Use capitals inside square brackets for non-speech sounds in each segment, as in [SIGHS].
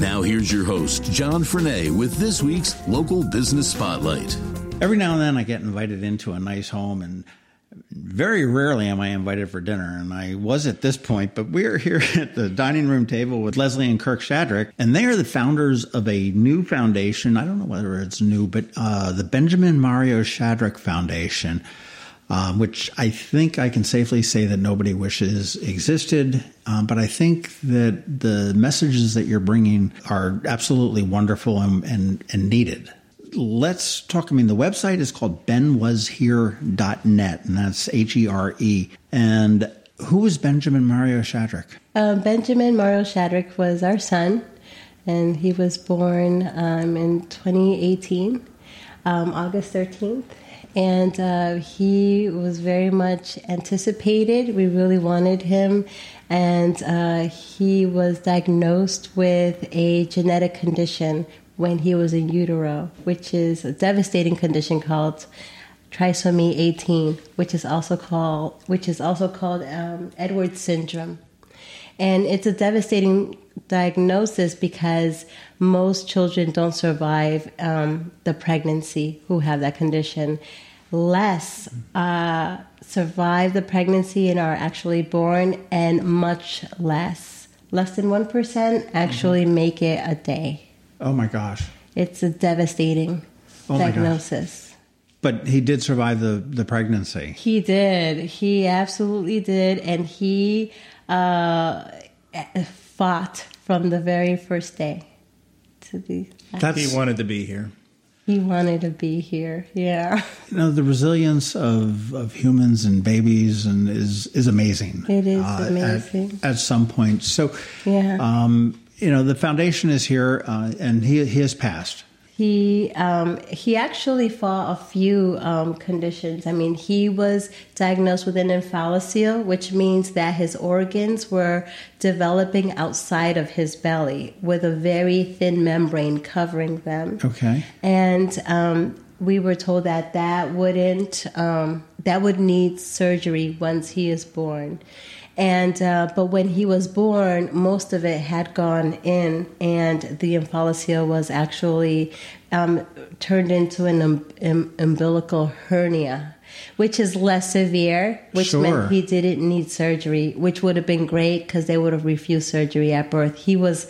Now, here's your host, John Frenaye, with this week's Local Business Spotlight. Every now and then I get invited into a nice home, and very rarely am I invited for dinner. And I was at this point, but we're here [LAUGHS] at the dining room table with Leslie and Kirk Shadrick, and they are the founders of a new foundation. I don't know whether it's new, but uh, the Benjamin Mario Shadrick Foundation. Um, which I think I can safely say that nobody wishes existed. Um, but I think that the messages that you're bringing are absolutely wonderful and, and, and needed. Let's talk. I mean, the website is called benwashere.net, and that's H E R E. And who is Benjamin Mario Shadrick? Uh, Benjamin Mario Shadrick was our son, and he was born um, in 2018, um, August 13th and uh, he was very much anticipated. We really wanted him, and uh, he was diagnosed with a genetic condition when he was in utero, which is a devastating condition called trisomy 18, which is also called which is also called um, Edwards syndrome, and it's a devastating diagnosis because most children don't survive um, the pregnancy who have that condition. Less uh, survive the pregnancy and are actually born, and much less, less than 1% actually mm-hmm. make it a day. Oh my gosh. It's a devastating oh diagnosis. But he did survive the, the pregnancy. He did. He absolutely did. And he uh, fought from the very first day to be. That's, he wanted to be here. He wanted to be here. Yeah. You know, the resilience of, of humans and babies and is is amazing. It is uh, amazing. At, at, some point. So, yeah. Um, you know, the foundation is here, uh, and he he has passed. He um, he actually fought a few um, conditions. I mean, he was diagnosed with an omphalocele, which means that his organs were developing outside of his belly with a very thin membrane covering them. Okay, and um, we were told that that wouldn't um, that would need surgery once he is born and uh, but when he was born, most of it had gone in, and the omphalocele was actually um, turned into an um, um, umbilical hernia, which is less severe, which sure. meant he didn't need surgery, which would have been great because they would have refused surgery at birth. He was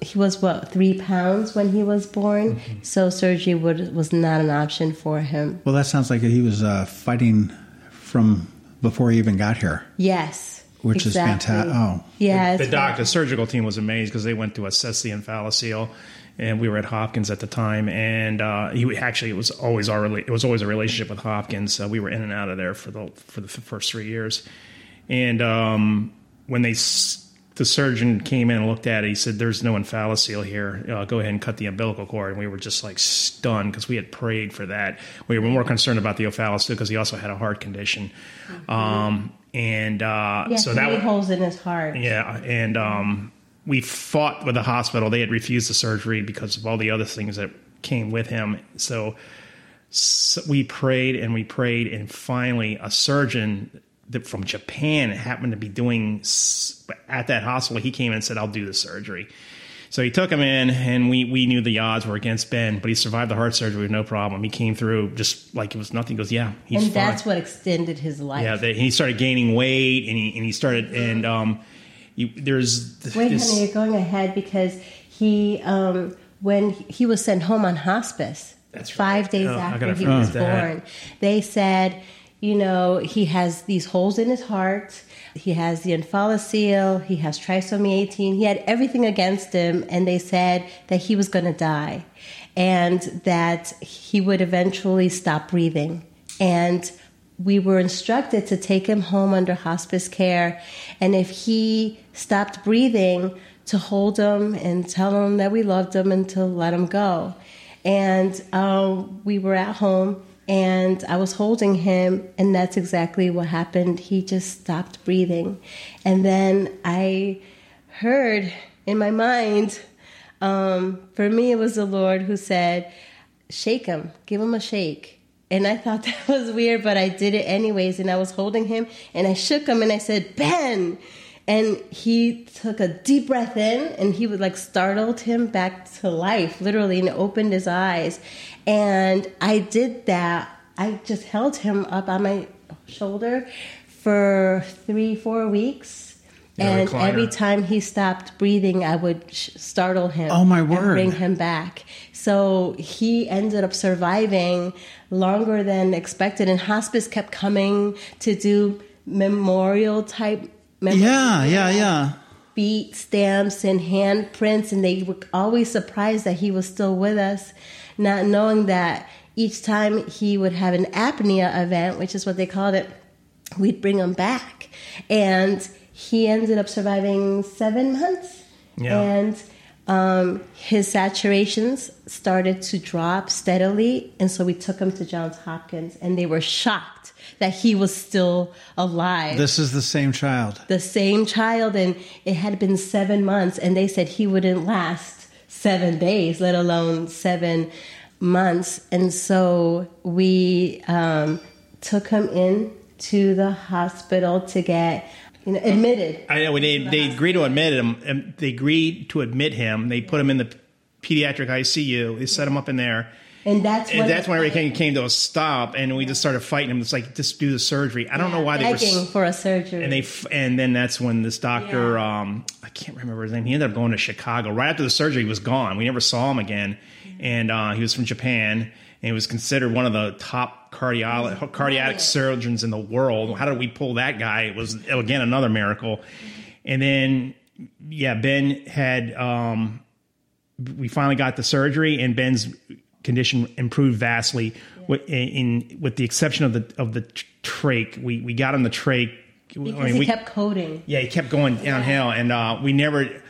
he was what three pounds when he was born, mm-hmm. so surgery would was not an option for him. Well, that sounds like he was uh, fighting from before he even got here. Yes which exactly. is fantastic. Oh, yeah. The, the doc, the surgical team was amazed because they went to assess the omphalocele, and we were at Hopkins at the time, and uh, he actually it was always our it was always a relationship with Hopkins. Uh, we were in and out of there for the for the first three years, and um, when they the surgeon came in and looked at it. He said, "There's no omphalocele here. Uh, go ahead and cut the umbilical cord." And we were just like stunned because we had prayed for that. We were more concerned about the omphalocele because he also had a heart condition. Mm-hmm. Um, and uh, yeah, so that was holes in his heart. Yeah, and um, we fought with the hospital. They had refused the surgery because of all the other things that came with him. So, so we prayed and we prayed, and finally, a surgeon from Japan happened to be doing at that hospital. He came and said, "I'll do the surgery." So he took him in, and we we knew the odds were against Ben, but he survived the heart surgery with no problem. He came through just like it was nothing. He goes, yeah, he's and that's fine. what extended his life. Yeah, the, he started gaining weight, and he and he started and um, you, there's wait, this, honey, you're going ahead because he um, when he was sent home on hospice. That's five right. days oh, after he was that. born. They said, you know, he has these holes in his heart he has the omphalocele, he has trisomy 18, he had everything against him, and they said that he was going to die and that he would eventually stop breathing. And we were instructed to take him home under hospice care, and if he stopped breathing, to hold him and tell him that we loved him and to let him go. And um, we were at home and I was holding him, and that's exactly what happened. He just stopped breathing. And then I heard in my mind, um, for me, it was the Lord who said, Shake him, give him a shake. And I thought [LAUGHS] that was weird, but I did it anyways. And I was holding him and I shook him and I said, Ben. And he took a deep breath in and he would like startled him back to life, literally, and opened his eyes. And I did that. I just held him up on my shoulder for three, four weeks. Yeah, and recliner. every time he stopped breathing, I would sh- startle him. Oh, my and word. bring him back. So he ended up surviving longer than expected, and hospice kept coming to do memorial type. Yeah, yeah, yeah. Beat stamps and handprints, and they were always surprised that he was still with us, not knowing that each time he would have an apnea event, which is what they called it, we'd bring him back. And he ended up surviving seven months. Yeah. And um, his saturations started to drop steadily. And so we took him to Johns Hopkins, and they were shocked that he was still alive This is the same child. the same child and it had been seven months and they said he wouldn't last seven days let alone seven months and so we um, took him in to the hospital to get you know admitted I know they they agreed to admit him. and They agreed to admit him. They put him in the pediatric ICU. They set him up in there. And that's when And that's when everything came to a stop, and we just started fighting him. It's like just do the surgery. I don't know why they were. begging for a surgery And they and then that's when this doctor, Yeah. um, I can't remember his name. He ended up going to Chicago right after the surgery. He was gone. We never saw him again, and uh, he was from Japan. And he was considered one of the top cardiolo- cardiac surgeons in the world. How did we pull that guy? It was again another miracle. And then, yeah, Ben had. Um, we finally got the surgery, and Ben's condition improved vastly. With, in with the exception of the of the trach, we we got on the trach. because he we, kept coding yeah, he kept going downhill, and uh, we never.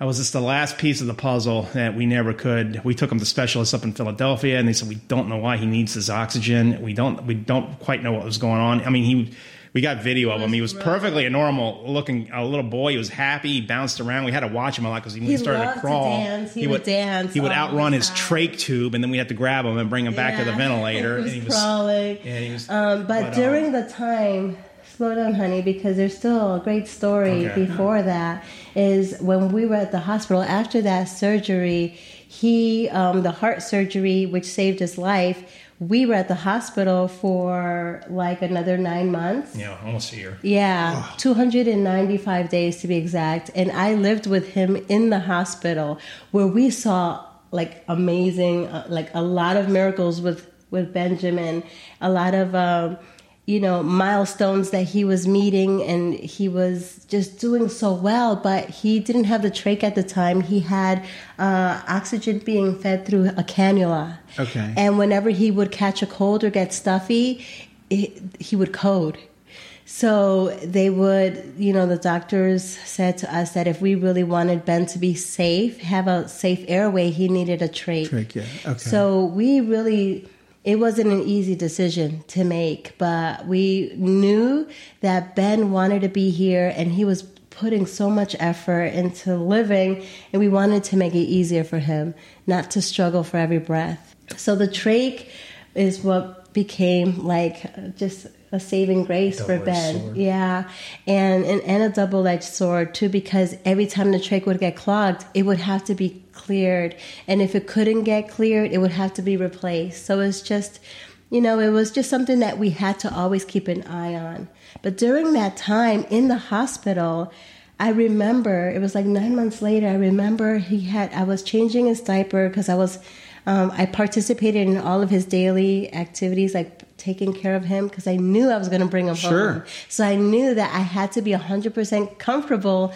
That was just the last piece of the puzzle that we never could. We took him to specialists up in Philadelphia, and they said we don't know why he needs his oxygen. We don't. We don't quite know what was going on. I mean, he. We got video of him. He was perfectly a normal looking a little boy. He was happy. He bounced around. We had to watch him a lot because he, when He he started to to crawl. dance. He would dance He would outrun his trach tube, and then we had to grab him and bring him back to the [LAUGHS] ventilator. He was and he was crawling. Yeah, he was. Um, but, but, during the time, slow down, honey, because there's still a great story Okay. before that. Is when we were at the hospital after that surgery, he um, the heart surgery which saved his life. We were at the hospital for like another nine months. yeah, almost a year. Yeah, 295 days to be exact. And I lived with him in the hospital where we saw like amazing, uh, like a lot of miracles with, with Benjamin, a lot of, um, you know, milestones that he was meeting and he was just doing so well, but he didn't have the trach at the time. He had uh, oxygen being fed through a cannula. Okay. And whenever he would catch a cold or get stuffy, it, he would code. So they would, you know, the doctors said to us that if we really wanted Ben to be safe, have a safe airway, he needed a trach. Trach, yeah. Okay. So we really, it wasn't an easy decision to make, but we knew that Ben wanted to be here and he was putting so much effort into living, and we wanted to make it easier for him, not to struggle for every breath. So the trach is what became like just a saving grace for Double-edged Ben. sword. Yeah, and, and and a double edged sword too, because every time the trach would get clogged, it would have to be cleared, and if it couldn't get cleared, it would have to be replaced. So it's just, you know, it was just something that we had to always keep an eye on. But during that time in the hospital, I remember it was like nine months later. I remember he had I was changing his diaper because I was. Um, I participated in all of his daily activities, like taking care of him, because I knew I was going to bring him Sure. home. So I knew that I had to be 100% comfortable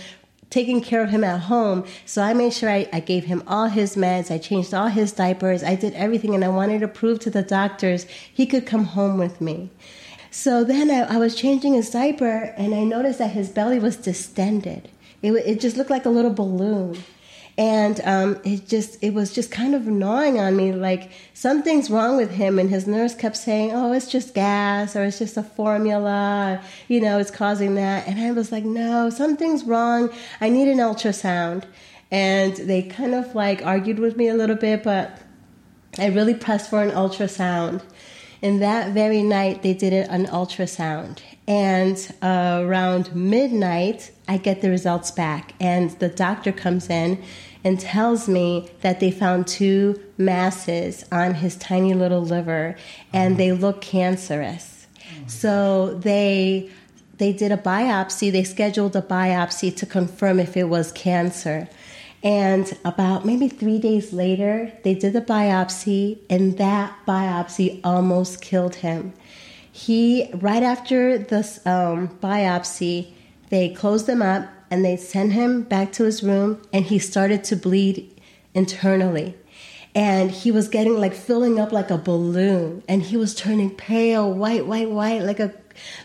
taking care of him at home. So I made sure I, I gave him all his meds. I changed all his diapers. I did everything. And I wanted to prove to the doctors he could come home with me. So then I, I was changing his diaper and I noticed that his belly was distended. It, it just looked like a little balloon. And um, it just it was just kind of gnawing on me like something's wrong with him. And his nurse kept saying oh it's just gas or it's just a formula you know it's causing that. And i was like no something's wrong. I need an ultrasound. And they kind of like argued with me a little bit but i really pressed for an ultrasound. And that very night they did an ultrasound. And uh, around midnight i get the results back. And the doctor comes in and tells me that they found two masses on his tiny little liver and they look cancerous. So they they did a biopsy, they scheduled a biopsy to confirm if it was cancer. And about maybe three days later, they did the biopsy, and that biopsy almost killed him. He, right after this um, biopsy, they closed him up and they sent him back to his room and he started to bleed internally. And he was getting like filling up like a balloon and he was turning pale white white white like a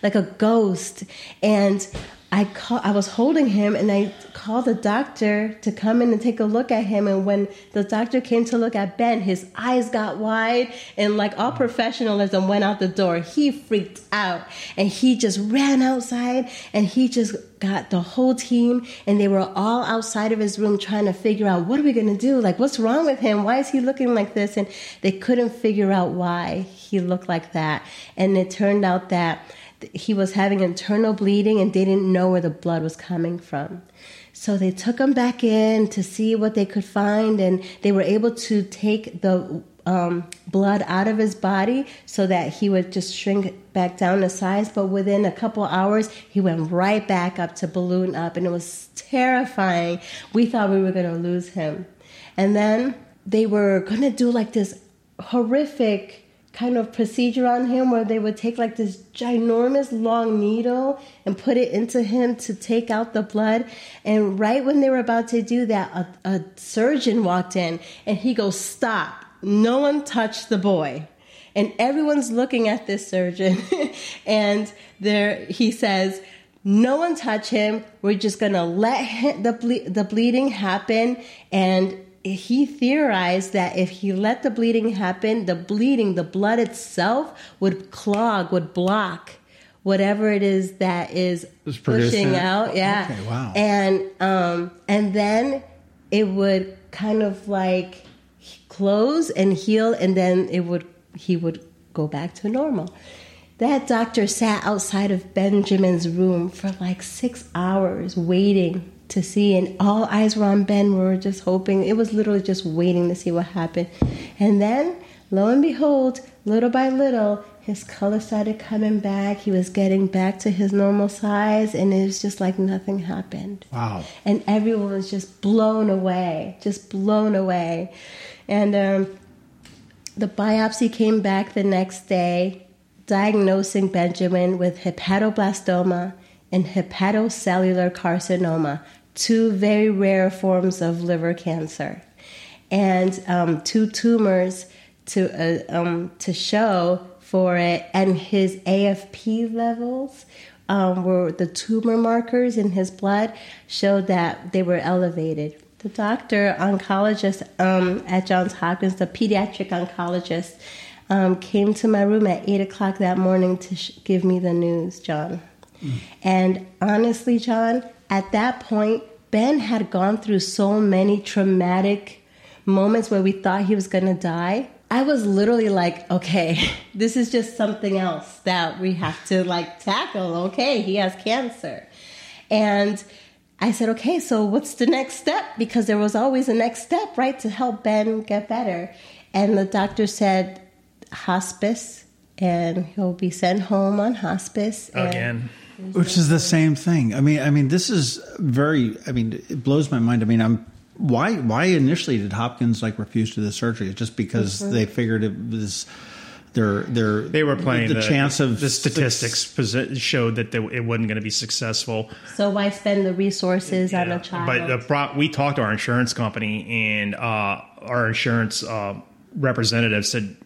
like a ghost. And I call, I was holding him and I called the doctor to come in and take a look at him. And when the doctor came to look at Ben, his eyes got wide and like all professionalism went out the door. He freaked out and he just ran outside and he just got the whole team and they were all outside of his room trying to figure out what are we going to do? Like, what's wrong with him? Why is he looking like this? And they couldn't figure out why he looked like that. And it turned out that he was having internal bleeding and they didn't know where the blood was coming from. So they took him back in to see what they could find, and they were able to take the um, blood out of his body so that he would just shrink back down to size. But within a couple hours, he went right back up to balloon up, and it was terrifying. We thought we were going to lose him. And then they were going to do like this horrific kind of procedure on him where they would take like this ginormous long needle and put it into him to take out the blood. And right when they were about to do that, a, a surgeon walked in and he goes, Stop. No one touched the boy. And everyone's looking at this surgeon. [LAUGHS] and there he says, no one touch him. We're just gonna let him, the ble- the bleeding happen, and he theorized that if he let the bleeding happen, the bleeding, the blood itself would clog, would block whatever it is that is pushing out. Yeah. Okay, wow. And um, and then it would kind of like close and heal, and then it would he would go back to normal. That doctor sat outside of Benjamin's room for like six hours waiting to see, and all eyes were on Ben. We were just hoping. It was literally just waiting to see what happened. And then, lo and behold, little by little, his color started coming back. He was getting back to his normal size, and it was just like nothing happened. Wow. And everyone was just blown away, just blown away. And um, the biopsy came back the next day, diagnosing Benjamin with hepatoblastoma and hepatocellular carcinoma, two very rare forms of liver cancer, and um, two tumors to uh, um, to show for it, and his AFP levels. Um, were the tumor markers in his blood showed that they were elevated. The doctor, oncologist um, at Johns Hopkins, the pediatric oncologist, um, came to my room at eight o'clock that morning to sh- give me the news, John. And honestly, John, at that point, Ben had gone through so many traumatic moments where we thought he was going to die. I was literally like, okay, [LAUGHS] this is just something else that we have to like tackle. Okay, he has cancer. And I said, okay, so what's the next step? Because there was always a next step, right, to help Ben get better. And the doctor said, hospice, and he'll be sent home on hospice. Again. Which is the same thing. I mean, I mean, this is very. I mean, it blows my mind. I mean, I'm why why initially did Hopkins like refuse to do the surgery? Just because they figured it was their their They were playing the, chance of the statistics posi- showed that they, it wasn't going to be successful. So why spend the resources on a child? But the pro- we talked to our insurance company, and uh, our insurance uh, representative said,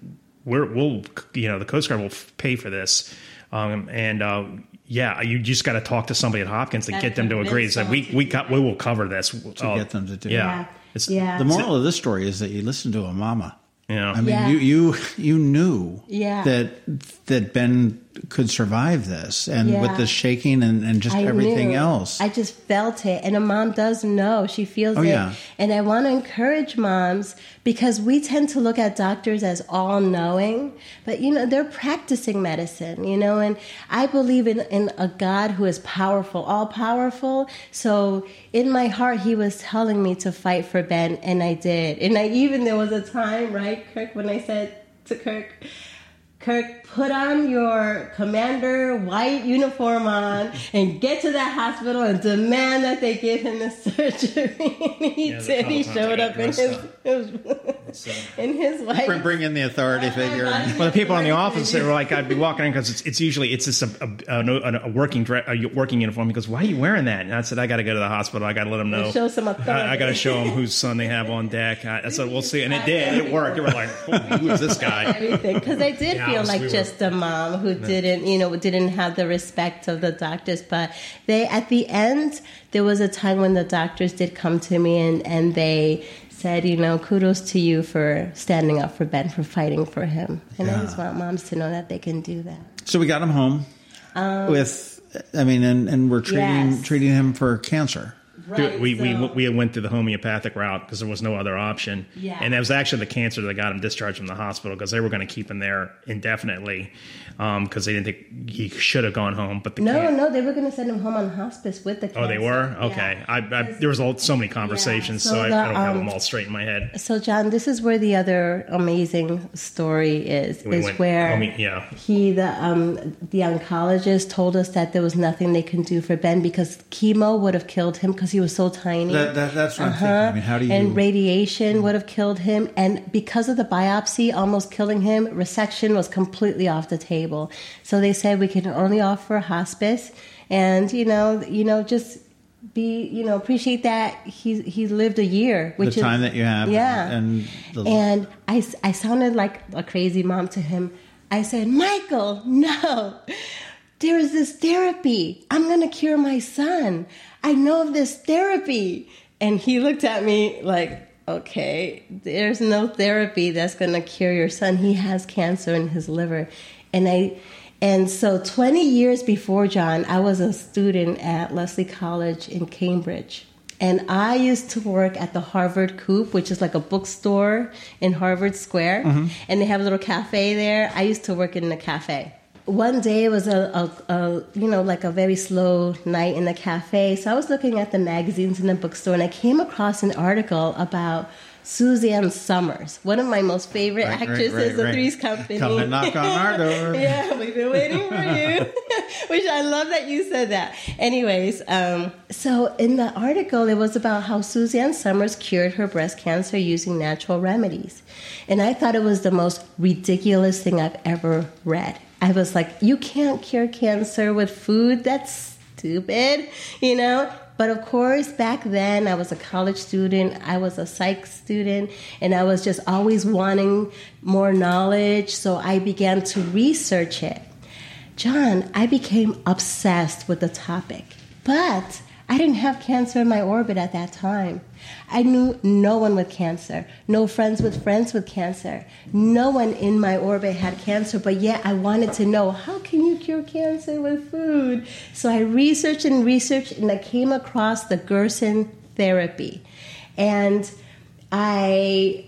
We're, "We'll, you know, the Coast Guard will f- pay for this." Um, and uh, yeah, you just got to talk to somebody at Hopkins to Gotta get them to agree. convince Said we we got we will cover this to Uh, get them to do. Yeah. Yeah. It's, Yeah. The moral of this story is that you listen to a mama. Yeah. I mean, Yeah. you you you knew Yeah. that that Ben could survive this, and Yeah. with the shaking and, and just I everything knew. else. I just felt it. And a mom does know. She feels Oh, it. yeah. And I want to encourage moms because we tend to look at doctors as all knowing, but you know, they're practicing medicine, you know, and I believe in, in a God who is powerful, all powerful. So in my heart, he was telling me to fight for Ben, and I did. And I even, there was a time, right, Kirk, when I said to Kirk, Kirk, put on your commander white uniform on and get to that hospital and demand that they give him the [LAUGHS] surgery. and he Yeah, did. He couple times I showed up in his, dressed his [LAUGHS] in his white. Bring, bring in the authority [LAUGHS] figure. Well, the people in the office they were like, I'd be walking in because it's, it's usually it's just a, a, a, a working dre- a working uniform. He goes, "Why are you wearing that?" And I said, "I got to go to the hospital. I got to let them know. Show some authority. I, I got to show them whose son they have on deck." I, I said, "We'll see," and it did. It worked. They were like, "Who is this guy?" because I did Yeah, feel we like were- just a mom who didn't, you know, didn't have the respect of the doctors. But they, at the end, there was a time when the doctors did come to me and and they said, you know, kudos to you for standing up for Ben, for fighting for him. And I just want moms to know that they can do that. So we got him home with, I mean, and, and we're treating Um, Yes. treating him for cancer. Dude, we, we we went through the homeopathic route because there was no other option. Yeah. And that was actually the cancer that got him discharged from the hospital because they were going to keep him there indefinitely because they didn't think he should have gone home. But the No, can- no, they were going to send him home on hospice with the. Oh, they were okay. Yeah. I, I there was all, so many conversations, Yeah, so, so I, the, I don't have um, them all straight in my head. So, John, this is where the other amazing story is. We is went- where I mean, yeah. he, the um, the oncologist, told us that there was nothing they can do for Ben because chemo would have killed him because he was so tiny. That, that, that's what I'm thinking. I mean, how do you? Uh-huh. and radiation would have killed him, and because of the biopsy almost killing him, resection was completely off the table. So they said we can only offer hospice, and you know, you know, just be, you know, appreciate that he he lived a year, which is the time that you have, yeah. and the, And I, I sounded like a crazy mom to him. I said, Michael, no, there is this therapy. I'm going to cure my son. I know of this therapy. And he looked at me like, okay, there's no therapy that's going to cure your son. He has cancer in his liver. And I, and so 20 years before John, I was a student at Lesley College in Cambridge. And I used to work at the Harvard Coop, which is like a bookstore in Harvard Square. Mm-hmm. And they have a little cafe there. I used to work in the cafe. One day it was a, a, a, you know, like a very slow night in the cafe. So I was looking at the magazines in the bookstore and I came across an article about Suzanne Somers, one of my most favorite Right, actresses right, of right. Three's Company. Come and knock on our door. [LAUGHS] yeah, we've been waiting for you. [LAUGHS] Which I love that you said that. Anyways, um, so in the article, it was about how Suzanne Somers cured her breast cancer using natural remedies. And I thought it was the most ridiculous thing I've ever read. I was like, you can't cure cancer with food? That's stupid, you know? But of course, back then I was a college student, I was a psych student, and I was just always wanting more knowledge. So I began to research it. John, I became obsessed with the topic, but I didn't have cancer in my orbit at that time. I knew no one with cancer, no friends with friends with cancer. No one in my orbit had cancer, but yet I wanted to know how can you cure cancer with food? So I researched and researched and I came across the Gerson therapy. And I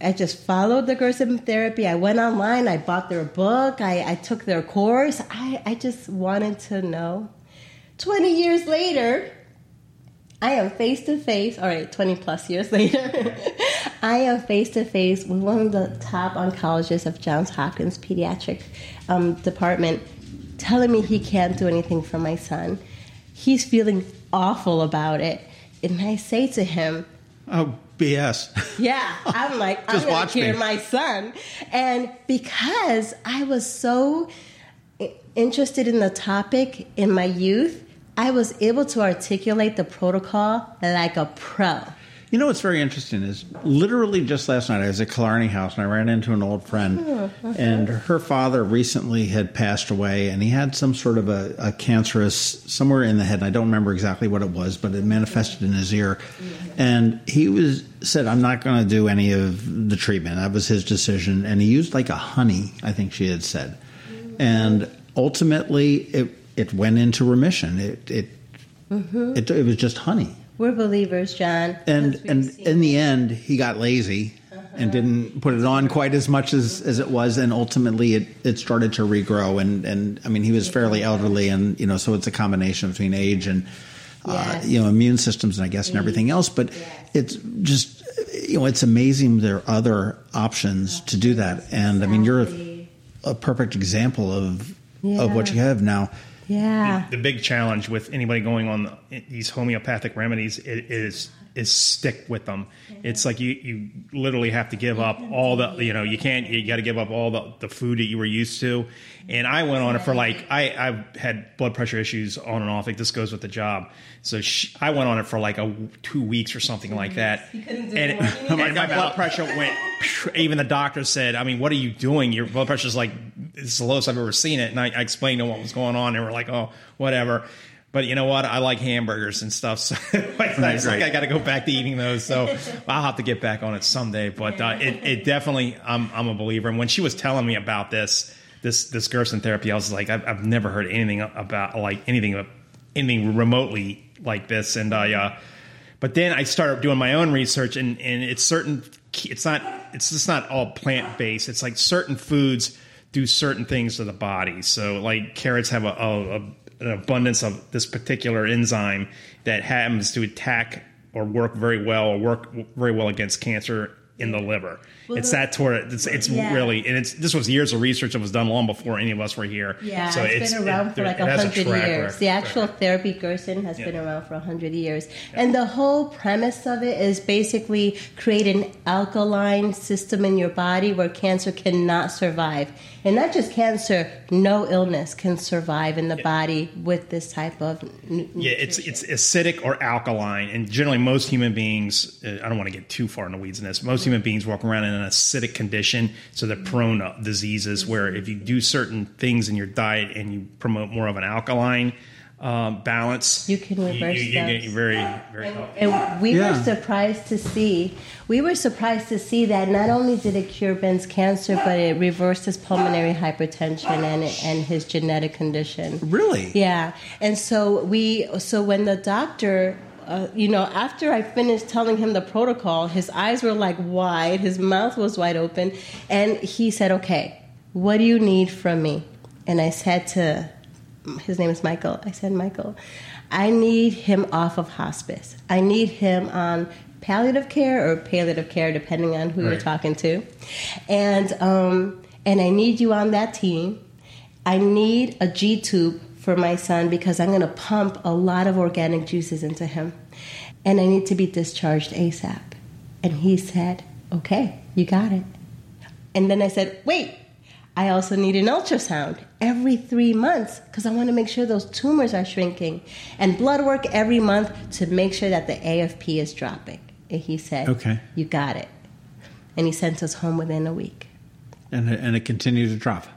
I just followed the Gerson therapy. I went online, I bought their book, I, I took their course. I, I just wanted to know. 20 years later, I am face to face, all right, 20 plus years [LAUGHS] later, I am face to face with one of the top oncologists of Johns Hopkins Pediatric um, Department telling me he can't do anything for my son. He's feeling awful about it. And I say to him, oh BS. yeah, I'm like, [LAUGHS] I'm gonna watch cure me. my son. And because I was so interested in the topic in my youth, I was able to articulate the protocol like a pro. You know what's very interesting is literally just last night I was at Killarney House and I ran into an old friend, uh-huh. and her father recently had passed away, and he had some sort of a, a, cancerous somewhere in the head. And I don't remember exactly what it was, but it manifested in his ear, and he was said, "I'm not going to do any of the treatment." That was his decision, and he used like a honey, I think she had said, and ultimately it it went into remission. It it mm-hmm. it, it was just honey we're believers, John. And and in the end, he got lazy uh-huh. and didn't put it on quite as much as, as it was, and ultimately it, it started to regrow. And, and I mean, he was fairly elderly, and you know, so it's a combination between age and uh, yes. you know immune systems, and I guess, and everything else. But yes. it's just you know, it's amazing there are other options to do that. And I mean, you're a, a perfect example of yeah. of what you have now. Yeah. The, the, big challenge with anybody going on these homeopathic remedies is is stick with them. It's like you you literally have to give up all the you know you can't you got to give up all the, the food that you were used to. And I went on it for like I I've had blood pressure issues on and off. Like this goes with the job. So she, I went on it for like a two weeks or something like that. And, [LAUGHS] and my blood pressure went. Even the doctor said, "I mean, what are you doing? Your blood pressure is like it's the lowest I've ever seen it." And I, I explained to them what was going on. and They were like, "Oh, whatever." But you know what? I like hamburgers and stuff, so [LAUGHS] like, right, like I got to go back to eating those. So [LAUGHS] I'll have to get back on it someday. But uh, it, it definitely, I'm, I'm a believer. And when she was telling me about this, this this Gerson therapy, I was like, I've, I've never heard anything about like anything anything remotely like this. And I, uh, but then I started doing my own research, and and it's certain. It's not. It's just not all plant based. It's like certain foods do certain things to the body. So like carrots have a, a, a an abundance of this particular enzyme that happens to attack or work very well or work very well against cancer in the liver. Well, it's the, that toward it's, it's yeah. really and it's this was years of research that was done long before any of us were here. Yeah, so it's, it's been around it, for like a hundred years. The actual right. therapy Gerson has yeah. been around for a hundred years, yeah. and the whole premise of it is basically create an alkaline system in your body where cancer cannot survive and not just cancer, no illness can survive in the body with this type of. Nutrition. Yeah, it's it's acidic or alkaline, and generally most human beings. Uh, I don't want to get too far in the weeds in this. Most human beings walk around in an acidic condition, so they're prone to diseases. Where if you do certain things in your diet and you promote more of an alkaline um, balance, you can reverse you, you, you get very, very and, and we yeah. were surprised to see. We were surprised to see that not only did it cure Ben's cancer, but it reversed his pulmonary hypertension and and his genetic condition. Really? Yeah. And so we, so when the doctor uh, you know, after I finished telling him the protocol, his eyes were like wide, his mouth was wide open, and he said, Okay, what do you need from me? And I said to his name is Michael. I said, Michael, I need him off of hospice. I need him on palliative care or palliative care, depending on who right. you're talking to. And um, and I need you on that team. I need a G tube for my son because I'm going to pump a lot of organic juices into him, and I need to be discharged ASAP. And he said, "Okay, you got it." And then I said, "Wait, I also need an ultrasound every three months because I want to make sure those tumors are shrinking, and blood work every month to make sure that the AFP is dropping. And he said, "Okay, you got it," and he sent us home within a week. And and it continued to drop,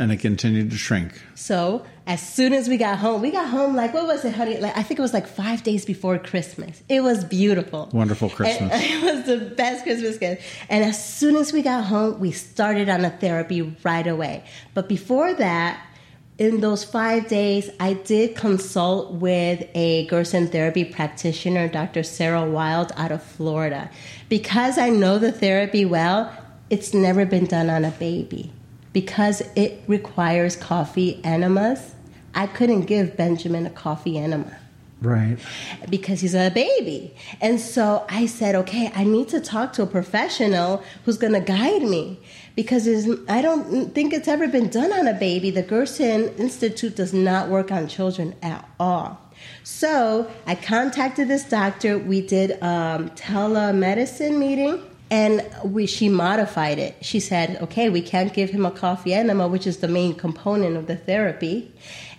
and it continued to shrink. So as soon as we got home, we got home like what was it, honey? Like I think it was like five days before Christmas. It was beautiful, wonderful Christmas. And [LAUGHS] it was the best Christmas gift. And as soon as we got home, we started on a therapy right away. But before that, in those five days, I did consult with a Gerson therapy practitioner, Dr. Sarah Wild, out of Florida, because I know the therapy well. It's never been done on a baby because it requires coffee enemas I couldn't give Benjamin a coffee enema. Right. Because he's a baby. And so I said, okay, I need to talk to a professional who's going to guide me because I don't think it's ever been done on a baby. The Gerson Institute does not work on children at all. So I contacted this doctor. We did a um, telemedicine meeting and we, she modified it. She said, okay, we can't give him a coffee enema, which is the main component of the therapy.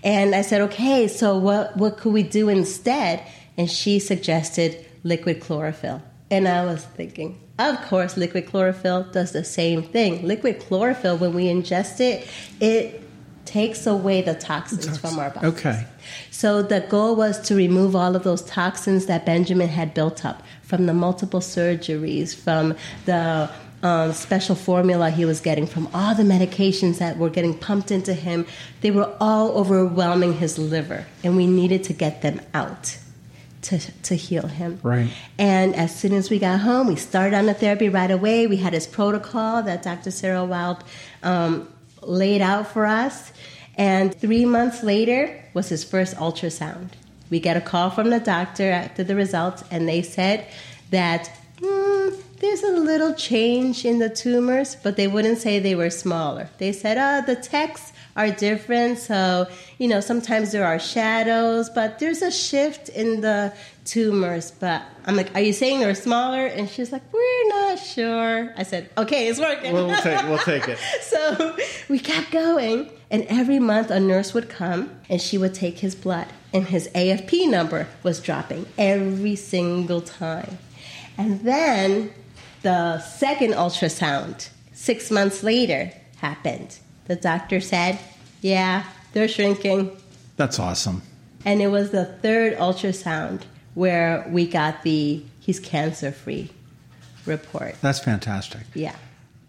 And I said, okay, so what, what could we do instead? And she suggested liquid chlorophyll. And I was thinking, of course, liquid chlorophyll does the same thing. Liquid chlorophyll, when we ingest it, it takes away the toxins from our body. Okay. So the goal was to remove all of those toxins that Benjamin had built up from the multiple surgeries, from the um, special formula he was getting, from all the medications that were getting pumped into him. They were all overwhelming his liver, and we needed to get them out. To, to heal him. Right. And as soon as we got home, we started on the therapy right away. We had his protocol that Dr. Sarah Wild um, laid out for us. And three months later was his first ultrasound. We get a call from the doctor after the results, and they said that hmm, there's a little change in the tumors, but they wouldn't say they were smaller. They said, oh, the texts are different, so you know sometimes there are shadows, but there's a shift in the tumors. But I'm like, are you saying they're smaller? And she's like, we're not sure. I said, okay, it's working. Well, we'll take we'll take it. [LAUGHS] so we kept going, and every month a nurse would come and she would take his blood, and his AFP number was dropping every single time. And then the second ultrasound, six months later, happened. The doctor said, Yeah, they're shrinking. That's awesome. And it was the third ultrasound where we got the he's cancer free report. That's fantastic. Yeah.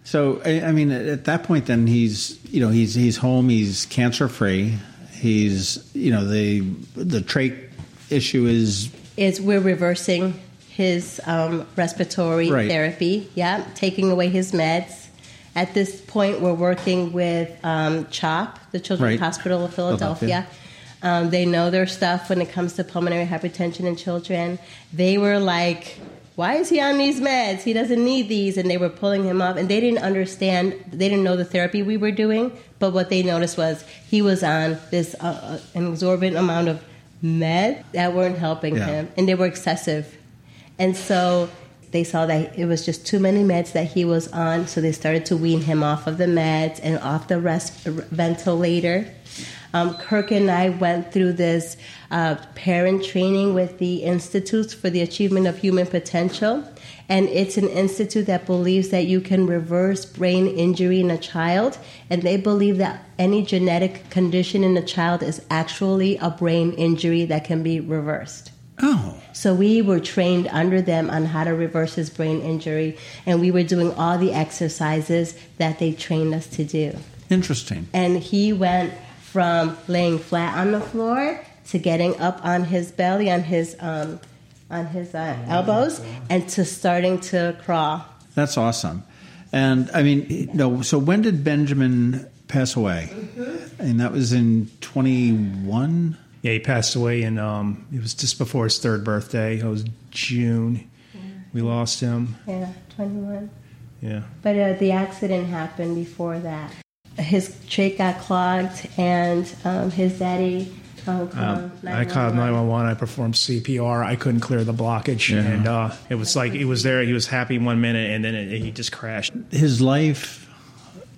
So I, I mean, at that point, then he's you know he's he's home. He's cancer free. He's you know the the trach issue is Is we're reversing his um, respiratory Right. therapy. Yeah, taking away his meds. At this point, we're working with um, CHOP, the Children's Right. Hospital of Philadelphia. Um, they know their stuff when it comes to pulmonary hypertension in children. They were like, why is he on these meds? He doesn't need these. And they were pulling him off. And they didn't understand, they didn't know the therapy we were doing. But what they noticed was he was on this uh, uh, an exorbitant amount of meds that weren't helping Yeah. him. And they were excessive. And so they saw that it was just too many meds that he was on, so they started to wean him off of the meds and off the rest, ventilator. Um, Kirk and I went through this uh, parent training with the Institutes for the Achievement of Human Potential. And it's an institute that believes that you can reverse brain injury in a child. And they believe that any genetic condition in a child is actually a brain injury that can be reversed. Oh So we were trained under them on how to reverse his brain injury, and we were doing all the exercises that they trained us to do. interesting. And he went from laying flat on the floor to getting up on his belly, on his um, on his uh, elbows, and to starting to crawl. That's awesome. And I mean, no. So when did Benjamin pass away? And that was in twenty one. Yeah, he passed away in um, it was just before his third birthday. It was June. We lost him. Yeah, twenty one. Yeah. But uh, the accident happened before that. His trach got clogged, and um, his daddy um, called Um, I called 911. 911. I performed CPR. I couldn't clear the blockage, Yeah. and uh, it was like he was there. He was happy one minute, and then it, he just crashed. His life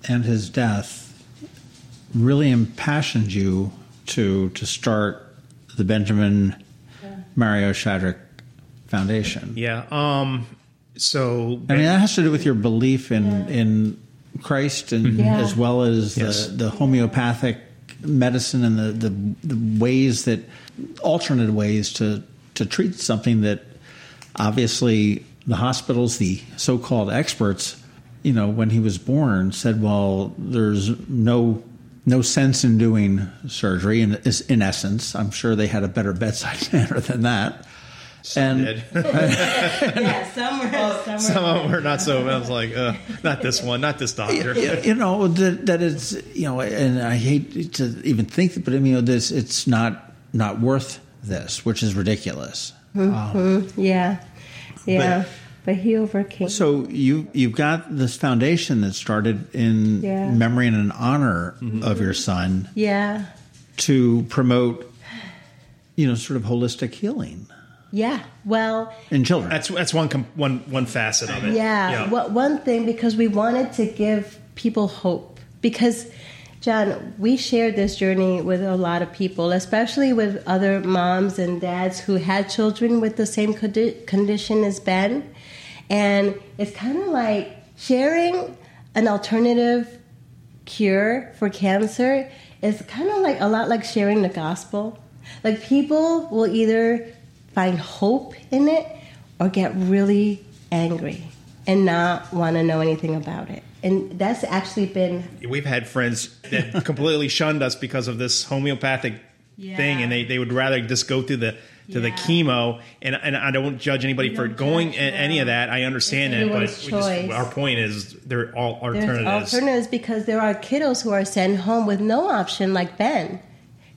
and his death really impassioned you to to start the Benjamin Mario Shadrick Foundation. Yeah. Um. So I mean, that has to do with your belief in in Christ and Yeah. as well as Yes. the, the homeopathic medicine and the, the the ways that alternate ways to to treat something that obviously the hospitals, the so-called experts, you know, when he was born, said, "Well, there's no." No sense in doing surgery, in, in essence. I'm sure they had a better bedside [LAUGHS] manner than that. Some and [LAUGHS] yeah, somewhere, somewhere. Some of them were not so. I was like, uh, not this one, not this doctor. you, you know that that it's you know, and I hate to even think that, but I mean, you know, this it's not not worth this, which is ridiculous. Yeah, yeah. But, he overcame. So you you've got this foundation that started in Yeah. memory and in honor mm-hmm. of your son yeah, to promote, you know, sort of holistic healing yeah. Well, in children. That's that's one com- one one facet of it. yeah. What one thing because we wanted to give people hope because. John, we shared this journey with a lot of people, especially with other moms and dads who had children with the same condi- condition as Ben. And it's kind of like sharing an alternative cure for cancer is kind of like a lot like sharing the gospel. Like people will either find hope in it or get really angry and not want to know anything about it. And that's actually been We've had friends that completely shunned us because of this homeopathic Yeah. thing, and they, they would rather just go through the to the chemo. And and I don't judge anybody for don't going judge, a- any of that. I understand It's it, but just, our point is they're all There's alternatives. alternatives because there are kiddos who are sent home with no option, like Ben.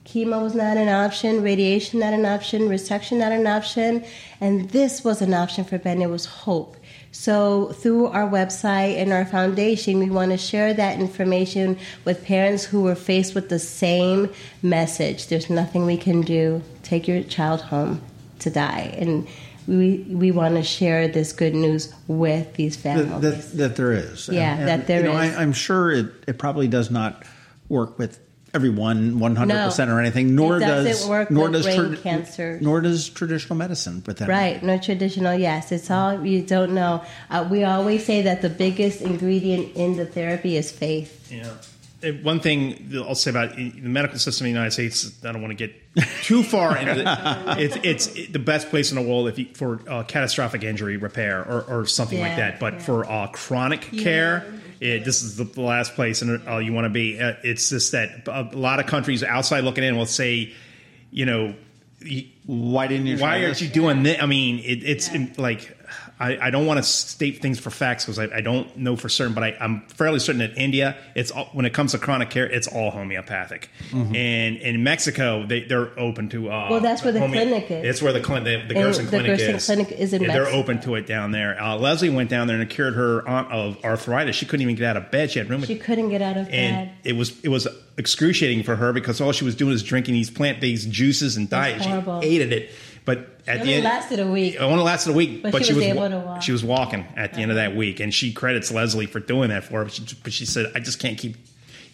Chemo was not an option, radiation not an option, resection not an option, and this was an option for Ben. It was hope. So through our website and our foundation, we want to share that information with parents who were faced with the same message. There's nothing we can do. Take your child home to die, and we we want to share this good news with these families. that, that, that there is. Yeah, that there you know, is. I, I'm sure it, it probably does not work with everyone 100% or anything, nor it doesn't work nor with does brain cancer. nor does traditional medicine with that. Right, no traditional. Yes, it's all you don't know. Uh, we always say that the biggest ingredient in the therapy is faith. Yeah. One thing I'll say about the medical system in the United States, I don't want to get too far into it. [LAUGHS] It's, it's the best place in the world if you, for uh, catastrophic injury repair or, or something like that. But yeah. for uh, chronic care, it, this is the, the last place and all you want to be. Uh, it's just that a lot of countries outside looking in will say, you know, Why didn't you? why aren't this? you doing this? I mean, it, it's in, like I, I don't want to state things for facts because I, I don't know for certain, but I, I'm fairly certain that India, it's all, when it comes to chronic care, it's all homeopathic, Mm-hmm. and in Mexico, they, they're open to. Uh, Well, that's where the clinic is. It's where the clinic, the, the Gerson the clinic Gerson is. clinic is in Yeah, They're open to it down there. Uh, Leslie went down there and cured her aunt of arthritis. She couldn't even get out of bed. She had rheumatoid She couldn't get out of and bed. it was it was excruciating for her because all she was doing was drinking these plant based juices and diet. She hated it, but at It the only end, lasted a week. It only lasted a week, But but, she she was was able wa- to walk. She was walking at the end of that week, and she credits Leslie for doing that for her. But she, but she said, "I just can't keep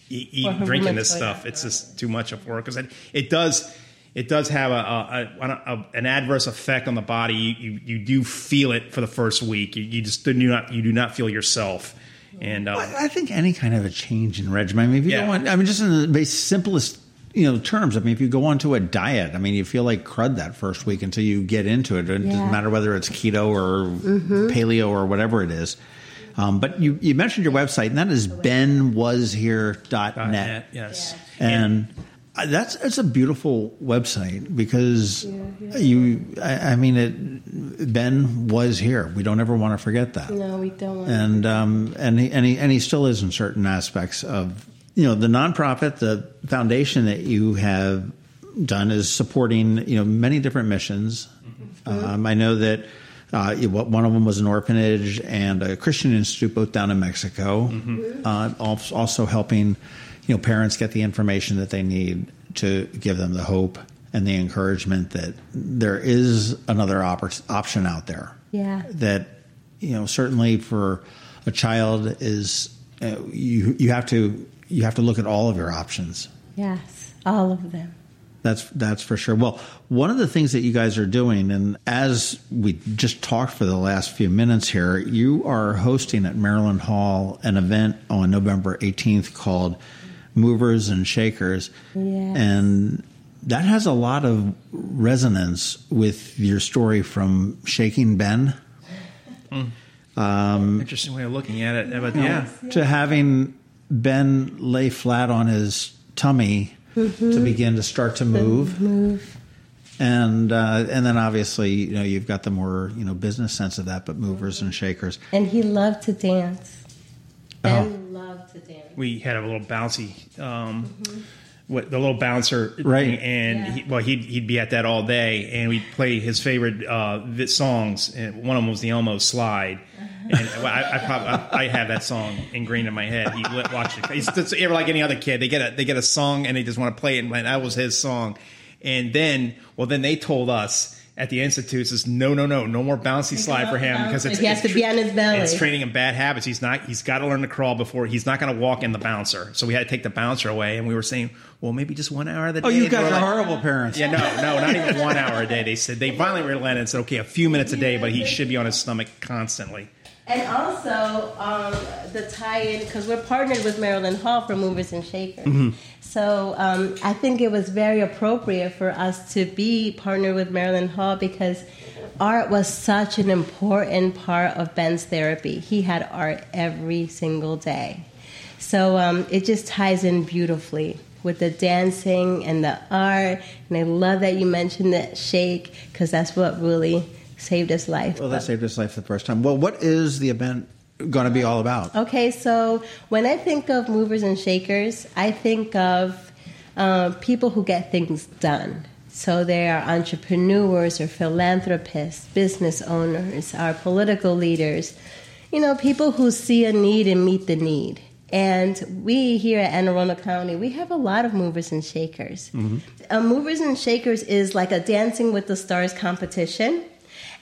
e- eat, drinking this rheumatoid stuff. It's just too much of her because it, it does." It does have a, a, a, a an adverse effect on the body. You, you you do feel it for the first week. You, you just do not you do not feel yourself. And uh, I I think any kind of a change in regimen. I mean, if you Yeah. go on, I mean, just in the base, simplest you know terms. I mean, if you go onto a diet, I mean, you feel like crud that first week until you get into it. It doesn't matter whether it's keto or paleo or whatever it is. Um, but you, you mentioned your website, and that is benwashere.net. net, yes. and uh, that's it's a beautiful website because you I, I mean it ben was here we don't ever want to forget that No, we don't and um and he, and he and he still is in certain aspects of you know the nonprofit the foundation that you have done is supporting you know many different missions. Um, I know that uh, one of them was an orphanage and a Christian institute both down in Mexico uh, also helping you know parents get the information that they need to give them the hope and the encouragement that there is another oppor- option out there. Yeah. that you know certainly for a child is uh, you you have to you have to look at all of your options Yes, all of them. that's that's for sure well one of the things that you guys are doing and as we just talked for the last few minutes here you are hosting at Maryland Hall an event on November 18th called movers and shakers Yes. and that has a lot of resonance with your story from shaking ben hmm. um, Interesting way of looking at it, but yeah. to having Ben lay flat on his tummy to begin to start to move, Move. and uh, and then obviously you know you've got the more you know business sense of that, but movers and shakers. And he loved to dance. Oh. Ben loved to dance. we had a little bouncy, um, what the little bouncer, Right. thing, And Yeah. he, well, he'd he'd be at that all day, and we'd play his favorite uh, songs. And one of them was the Elmo Slide, and well, I, I probably I, I have that song ingrained in my head. He lit, watched it. He's just ever like any other kid. They get a they get a song and they just want to play it, and that was his song. And then, well, then they told us at the institute says no no no no more bouncy slide for him because it's he has it's to be on his belly. it's training him bad habits. He's not he's got to learn to crawl before he's not going to walk in the bouncer. So we had to take the bouncer away and we were saying well maybe just one hour of the oh, day. Oh, you And they guys were are like, horrible parents. yeah no no not even [LAUGHS] one hour a day. They said they finally relented and said okay a few minutes a day but he should be on his stomach constantly And also um, the tie-in because we're partnered with Maryland Hall for Movers and Shakers. Mm-hmm. So um, I think it was very appropriate for us to be partnered with Maryland Hall because art was such an important part of Ben's therapy. He had art every single day, so um, it just ties in beautifully with the dancing and the art. And I love that you mentioned the shake because that's what really saved his life. Well, that saved his life the first time. Well, what is the event going to be all about? Okay, so when I think of movers and shakers, I think of uh, people who get things done. So they are entrepreneurs or philanthropists, business owners, our political leaders, you know, people who see a need and meet the need. And we here at Anne Arundel County, we have a lot of movers and shakers. Uh, movers and shakers is like a Dancing with the Stars competition.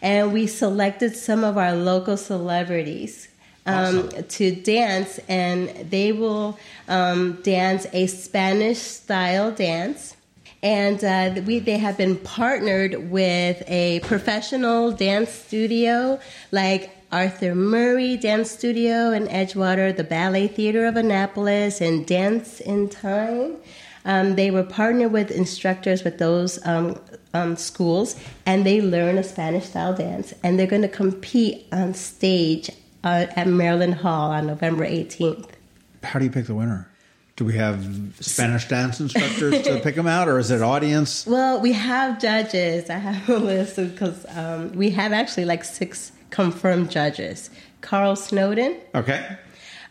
And we selected some of our local celebrities um, to dance, and they will um, dance a Spanish style dance. And uh, we, they have been partnered with a professional dance studio like Arthur Murray Dance Studio in Edgewater, the Ballet Theater of Annapolis, and Dance in Time. Um, they were partnered with instructors with those um, um, schools, and they learn a Spanish style dance, and they're going to compete on stage uh, at Maryland Hall on November 18th. How do you pick the winner? Do we have Spanish dance instructors to pick them out, or is it audience? [LAUGHS] Well, we have judges. I have a list because um, we have actually like six confirmed judges. Carl Snowden, Okay,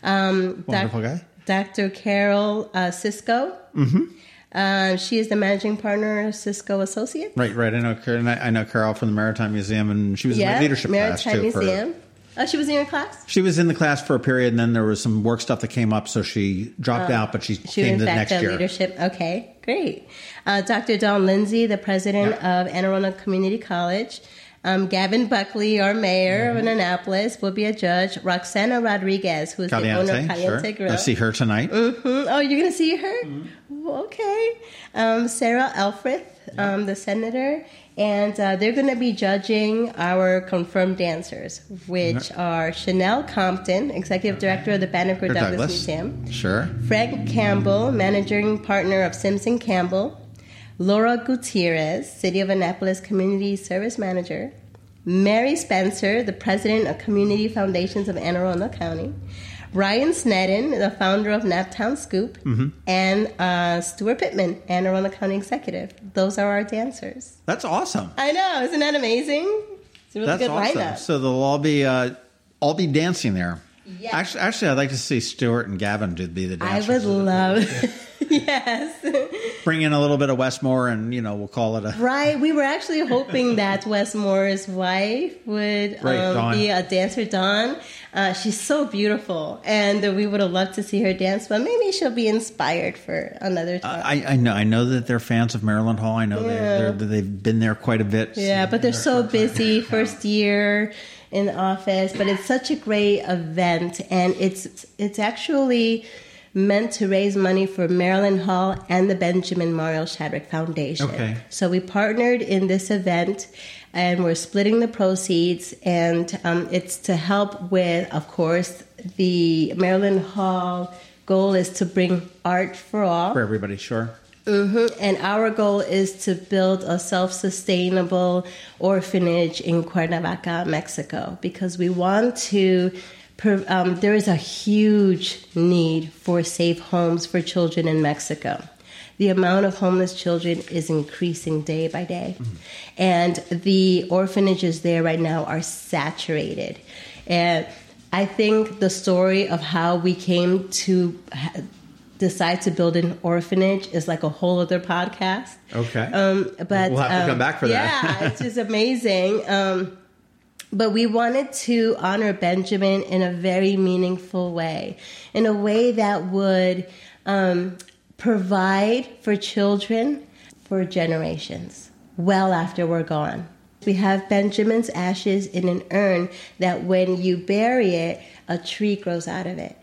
um, wonderful Doc- guy. Dr. Carol uh, Cisco. Mm-hmm. Uh, she is the managing partner of Cisco Associates. Right, right. I know. And I I know Carol from the Maritime Museum, and she was in my leadership class Maritime too. for- Museum. Oh, she was in your class. she was in the class for a period, and then there was some work stuff that came up, so she dropped out. But she, Oh. She came in the fact next the year. leadership. Okay, great. Uh, Dr. Don Lindsay, the president of Anne Arundel Community College. Um, Gavin Buckley, our mayor Mm-hmm. of Annapolis, will be a judge. Roxana Rodriguez, who is the owner of Caliente, Caliente sure. Grill. I see her tonight. Mhm. Oh, you're going to see her? Mm-hmm. Okay. Um, Sarah Elfreth, um, the senator. And uh, they're going to be judging our confirmed dancers, which are Chanel Compton, executive director of the Banneker Douglass, Douglass. Museum. Sure. Frank Campbell, managing partner of Simpson Campbell. Laura Gutierrez, City of Annapolis Community Service Manager. Mary Spencer, the president of Community Foundations of Anne Arundel County. Ryan Snedden, the founder of Naptown Scoop. And uh, Steuart Pittman, Anne Arundel County Executive. Those are our dancers. That's awesome. I know, isn't that amazing? It's a really That's good awesome. lineup. So they'll all be uh, all be dancing there. Yes. Actually, actually, I'd like to see Stuart and Gavin to be the dancers. I would love, [LAUGHS] [LAUGHS] [LAUGHS] yes. bring in a little bit of Wes Moore, and you know we'll call it a. Right. We were actually hoping that Wes Moore's wife would Right, um, be a dancer, Dawn. Uh, she's so beautiful, and we would have loved to see her dance. But maybe she'll be inspired for another time. I, I know I know that they're fans of Maryland Hall. I know they they're, they've been there quite a bit. yeah, but they're so busy first year in office. But it's such a great event, and it's it's actually meant to raise money for Maryland Hall and the Benjamin Mario Shadrick Foundation. Okay. So we partnered in this event, and we're splitting the proceeds, and um, it's to help with, of course, the Maryland Hall goal is to bring art for all. for everybody. Sure. hmm And our goal is to build a self sustainable orphanage in Cuernavaca, Mexico, because we want to. Per- Um, there is a huge need for safe homes for children in Mexico. The amount of homeless children is increasing day by day. And the orphanages there right now are saturated. And I think the story of how we came to ha- decide to build an orphanage is like a whole other podcast. Okay. Um, but We'll have to um, come back for that. Yeah, it's just amazing. Um, but we wanted to honor Benjamin in a very meaningful way, in a way that would um, provide for children for generations, well after we're gone. we have Benjamin's ashes in an urn that when you bury it, a tree grows out of it.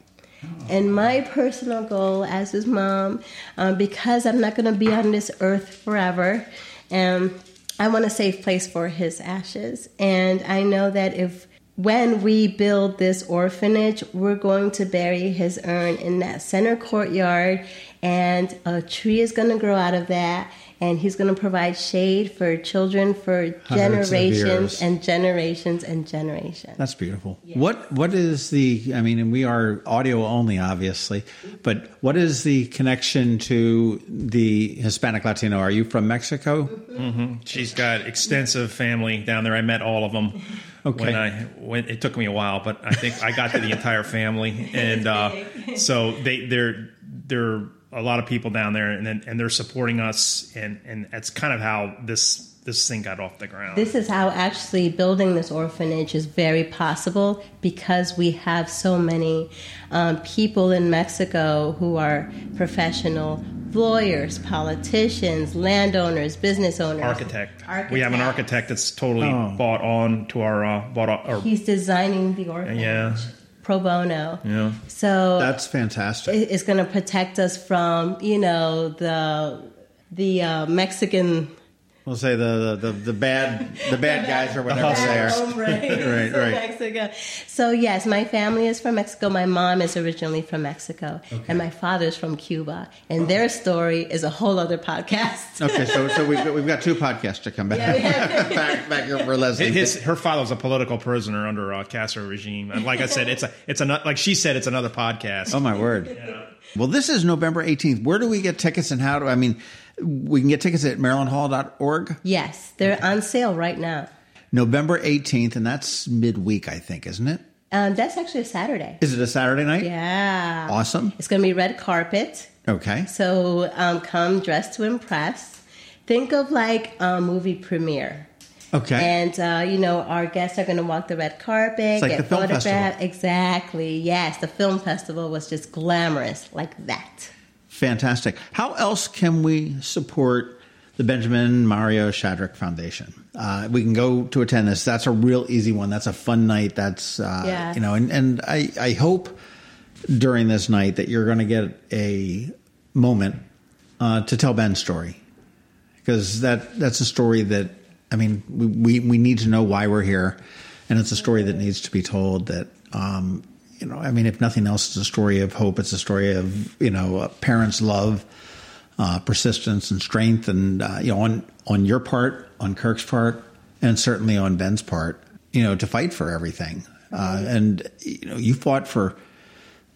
And my personal goal as his mom, um, because I'm not going to be on this earth forever, um, I want a safe place for his ashes. And I know that if when we build this orphanage, we're going to bury his urn in that center courtyard, and a tree is going to grow out of that and he's going to provide shade for children for generations and generations and generations. That's beautiful. Yeah. What what is the? I mean, and we are audio only, obviously, but what is the connection to the Hispanic Latino? Are you from Mexico? Mm-hmm. She's got extensive family down there. I met all of them. [LAUGHS] Okay. When I when it took me a while, but I think I got to the entire family, [LAUGHS] and uh, so they they're they're a lot of people down there, and and they're supporting us, and and that's kind of how this this thing got off the ground. This is how actually building this orphanage is very possible because we have so many um, people in Mexico who are professional lawyers, politicians, landowners, business owners, architect. architect. We have an architect that's totally oh. bought on to our uh, bought. Or, He's designing the orphanage. Yeah pro bono. Yeah. So that's fantastic. It's going to protect us from, you know, the the uh, Mexican We'll say the the, the bad the bad guys or whatever they are. right, [LAUGHS] right, Mexico. So yes, my family is from Mexico. My mom is originally from Mexico, okay. and my father is from Cuba. And oh. their story is a whole other podcast. [LAUGHS] okay, so so we've got, we've got two podcasts to come back yeah, [LAUGHS] back, back here for Leslie. His, her father was a political prisoner under a uh, Castro regime, and like I said, it's a it's a like she said, it's another podcast. Oh my word! Yeah. Well, this is November eighteenth. Where do we get tickets, and how do I mean? We can get tickets at marylandhall.org. Yes, they're on sale right now. November 18th, and that's midweek, I think, isn't it? Um, that's actually a Saturday. Is it a Saturday night? Yeah. Awesome. It's going to be red carpet. Okay. So um, come dressed to impress. Think of like a movie premiere. Okay. And uh, you know, our guests are going to walk the red carpet, it's like get the film photographed. Festival. Exactly. Yes, the film festival was just glamorous like that. Fantastic. How else can we support the Benjamin Mario Shadrick Foundation? Uh, we can go to attend this. That's a real easy one. That's a fun night. That's uh, you know, and, and I, I hope during this night that you're going to get a moment uh, to tell Ben's story because that that's a story that I mean we, we, we need to know why we're here, and it's a story that needs to be told. That um, you know, I mean, if nothing else, it's a story of hope. It's a story of you know, parents' love, uh, persistence, and strength, and uh, you know, on on your part, on Kirk's part, and certainly on Ben's part, you know, to fight for everything. Uh, and you know, you fought for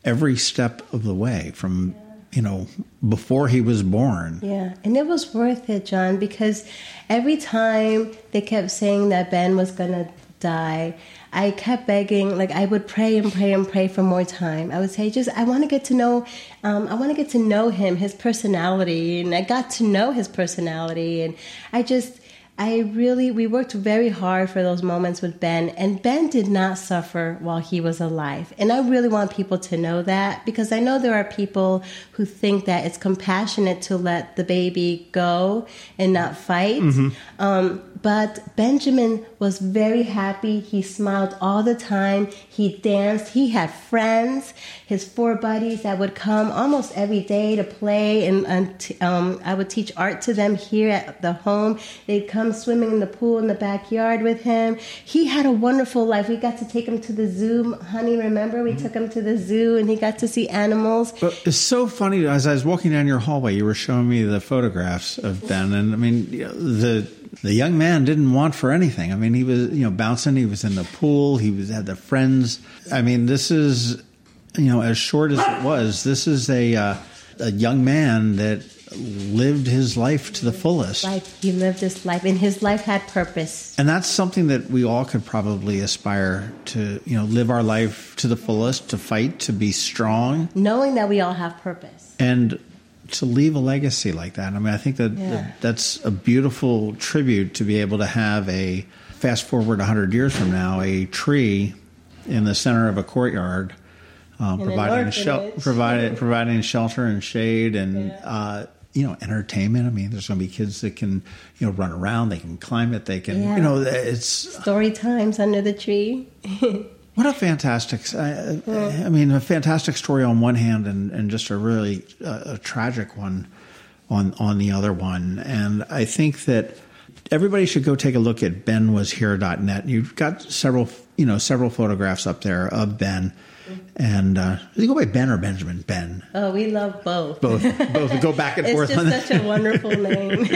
every step of the way from you know before he was born. Yeah, and it was worth it, John, because every time they kept saying that Ben was going to die. I kept begging, like I would pray and pray and pray for more time. I would say, just I want to get to know, um, I want to get to know him, his personality, and I got to know his personality, and I just I really, we worked very hard for those moments with Ben, and Ben did not suffer while he was alive. And I really want people to know that because I know there are people who think that it's compassionate to let the baby go and not fight. Mm-hmm. Um, but Benjamin was very happy. He smiled all the time. He danced. He had friends, his four buddies that would come almost every day to play. And, and um, I would teach art to them here at the home. They'd come swimming in the pool in the backyard with him. He had a wonderful life. We got to take him to the zoo. Honey, remember? We mm-hmm. took him to the zoo and he got to see animals. But it's so funny. As I was walking down your hallway, you were showing me the photographs of Ben. And I mean, the the young man didn't want for anything. I mean, he was you know bouncing. He was in the pool. He was had the friends. I mean, this is you know as short as it was. This is a uh, a young man that lived his life to the fullest. Life. He lived his life, and his life had purpose. And that's something that we all could probably aspire to. You know, live our life to the fullest, to fight, to be strong, knowing that we all have purpose. And to leave a legacy like that. I mean, I think that, yeah. that, that's a beautiful tribute to be able to have a fast forward 100 years from now, a tree in the center of a courtyard, uh, providing, shel- providing, providing shelter and shade and, yeah. uh, you know entertainment. I mean, there's going to be kids that can you know run around, they can climb it, they can Yeah. you know it's Story times under the tree. [LAUGHS] what a fantastic. I, I mean, a fantastic story on one hand, and and just a really uh, a tragic one on on the other one. And I think that everybody should go take a look at benwashere.net. You've got several you know several photographs up there of Ben. And uh, do you go by Ben or Benjamin? Ben. Oh, we love both. Both, both go back and [LAUGHS] It's forth just on that. such a wonderful name.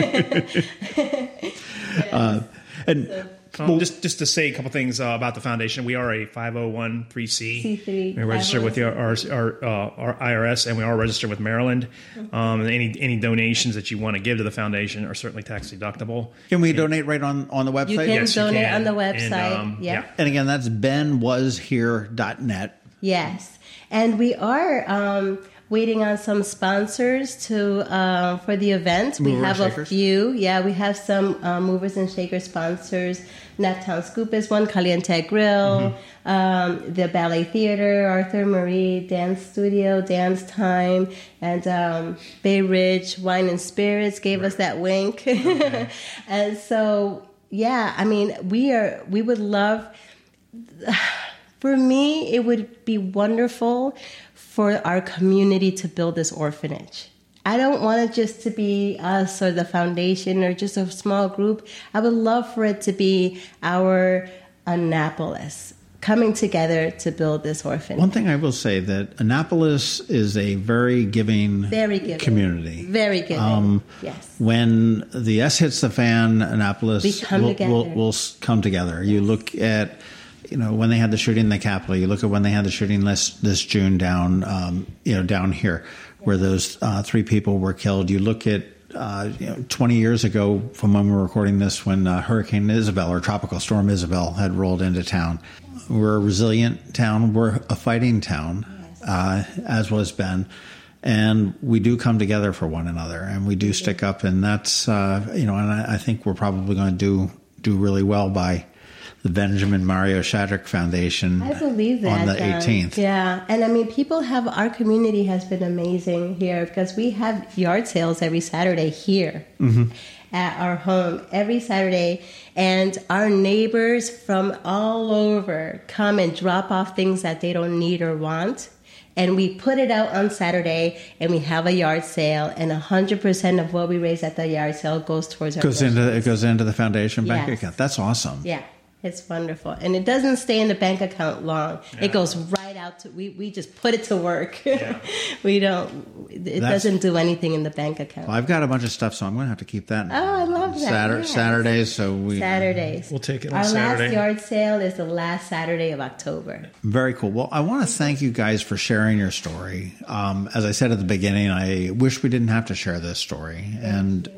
[LAUGHS] And [LAUGHS] Um, just just to say a couple things uh, about the foundation, we are a 501c. C3, We're registered with the, our our, uh, our IRS, and we are registered with Maryland. Um, and any any donations that you want to give to the foundation are certainly tax deductible. can we donate right on, on the website? You can Yes, you donate can. on the And, website. um, yeah. yeah. And again, that's benwashere.net. Yes, and we are um, waiting on some sponsors to uh, for the event. We Mover have a few. Yeah, we have some uh, movers and shakers sponsors. Naptown Scoop is one. Caliente Grill, Mm-hmm. um, the Ballet Theater, Arthur Murray Dance Studio, Dance Time, and um, Bay Ridge Wine and Spirits gave us that wink. [LAUGHS] and so, yeah, I mean, we are. We would love [SIGHS] for me, it would be wonderful for our community to build this orphanage. I don't want it just to be us or the foundation or just a small group. I would love for it to be our Annapolis coming together to build this orphanage. One thing I will say that Annapolis is a very giving, Very giving. community. Very good. Um, yes. When the S hits the fan, Annapolis together. will, will come together. You look at, you know, when they had the shooting in the Capitol. You look at when they had the shooting this this June down, um, you know, down here, where those uh, three people were killed. You look at. Uh, you know, 20 years ago, from when we were recording this, when uh, Hurricane Isabel or Tropical Storm Isabel had rolled into town, we're a resilient town. We're a fighting town, uh, as was Ben and we do come together for one another and we do stick up and that's uh, you know and I, I think we're probably going to do do really well by the Benjamin Mario Shadrick Foundation I believe that on the John. 18th. Yeah, and I mean, people have our community has been amazing here because we have yard sales every Saturday here mm-hmm. at our home every Saturday, and our neighbors from all over come and drop off things that they don't need or want. And we put it out on Saturday, and we have a yard sale, and hundred percent of what we raise at the yard sale goes towards our goes into it goes into the foundation bank Yes. account. That's awesome. yeah, it's wonderful, and it doesn't stay in the bank account long. It goes right out to we. We just put it to work. [LAUGHS] we don't. It That's- doesn't do anything in the bank account. Well, I've got a bunch of stuff, so I'm going to have to keep that. Oh, I love that. Satur- yes. Saturdays, so we Saturdays. We'll take it on Our Saturday. last yard sale is the last Saturday of October. Very cool. Well, I want to thank you guys for sharing your story. Um, as I said at the beginning, I wish we didn't have to share this story. And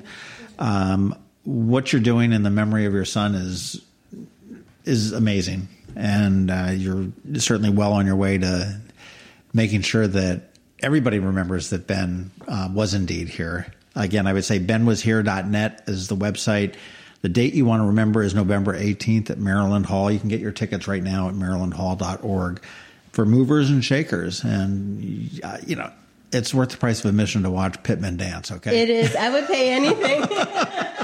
um, what you're doing in the memory of your son is is amazing, and uh, you're certainly well on your way to making sure that everybody remembers that Ben uh, was indeed here. Again, I would say benwashere.net is the website. The date you want to remember is November 18th at Maryland Hall. You can get your tickets right now at marylandhall.org for movers and shakers. And, uh, you know, it's worth the price of admission to watch Pittman dance, okay? It is. I would pay anything. [LAUGHS] [LAUGHS]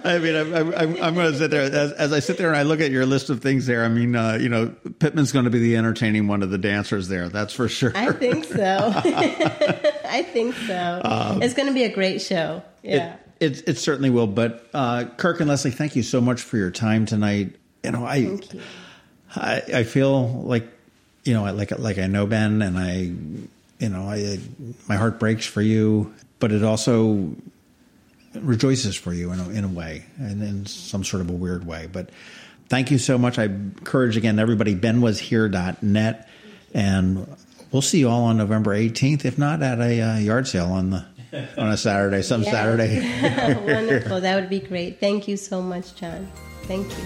[LAUGHS] I mean, I'm, I'm, I'm going to sit there as, as I sit there and I look at your list of things there. I mean, uh, you know, Pittman's going to be the entertaining one of the dancers there. That's for sure. I think so. [LAUGHS] I think so. it's going to be a great show. Yeah. It, it, it certainly will. But uh, Kirk and Leslie, thank you so much for your time tonight. You know, I, you. I, I feel like, you know, I like like I know Ben, and I, you know, I my heart breaks for you, but it also rejoices for you in a, in a way, and in some sort of a weird way. But thank you so much. I encourage again everybody. BenWasHere.net, and we'll see you all on November 18th, if not at a uh, yard sale on the on a Saturday, some Yeah. Saturday. [LAUGHS] [LAUGHS] Wonderful. That would be great. Thank you so much, John. Thank you.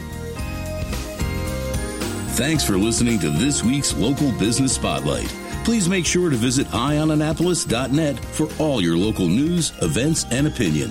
Thanks for listening to this week's Local Business Spotlight. Please make sure to visit eyeonannapolis.net for all your local news, events, and opinion.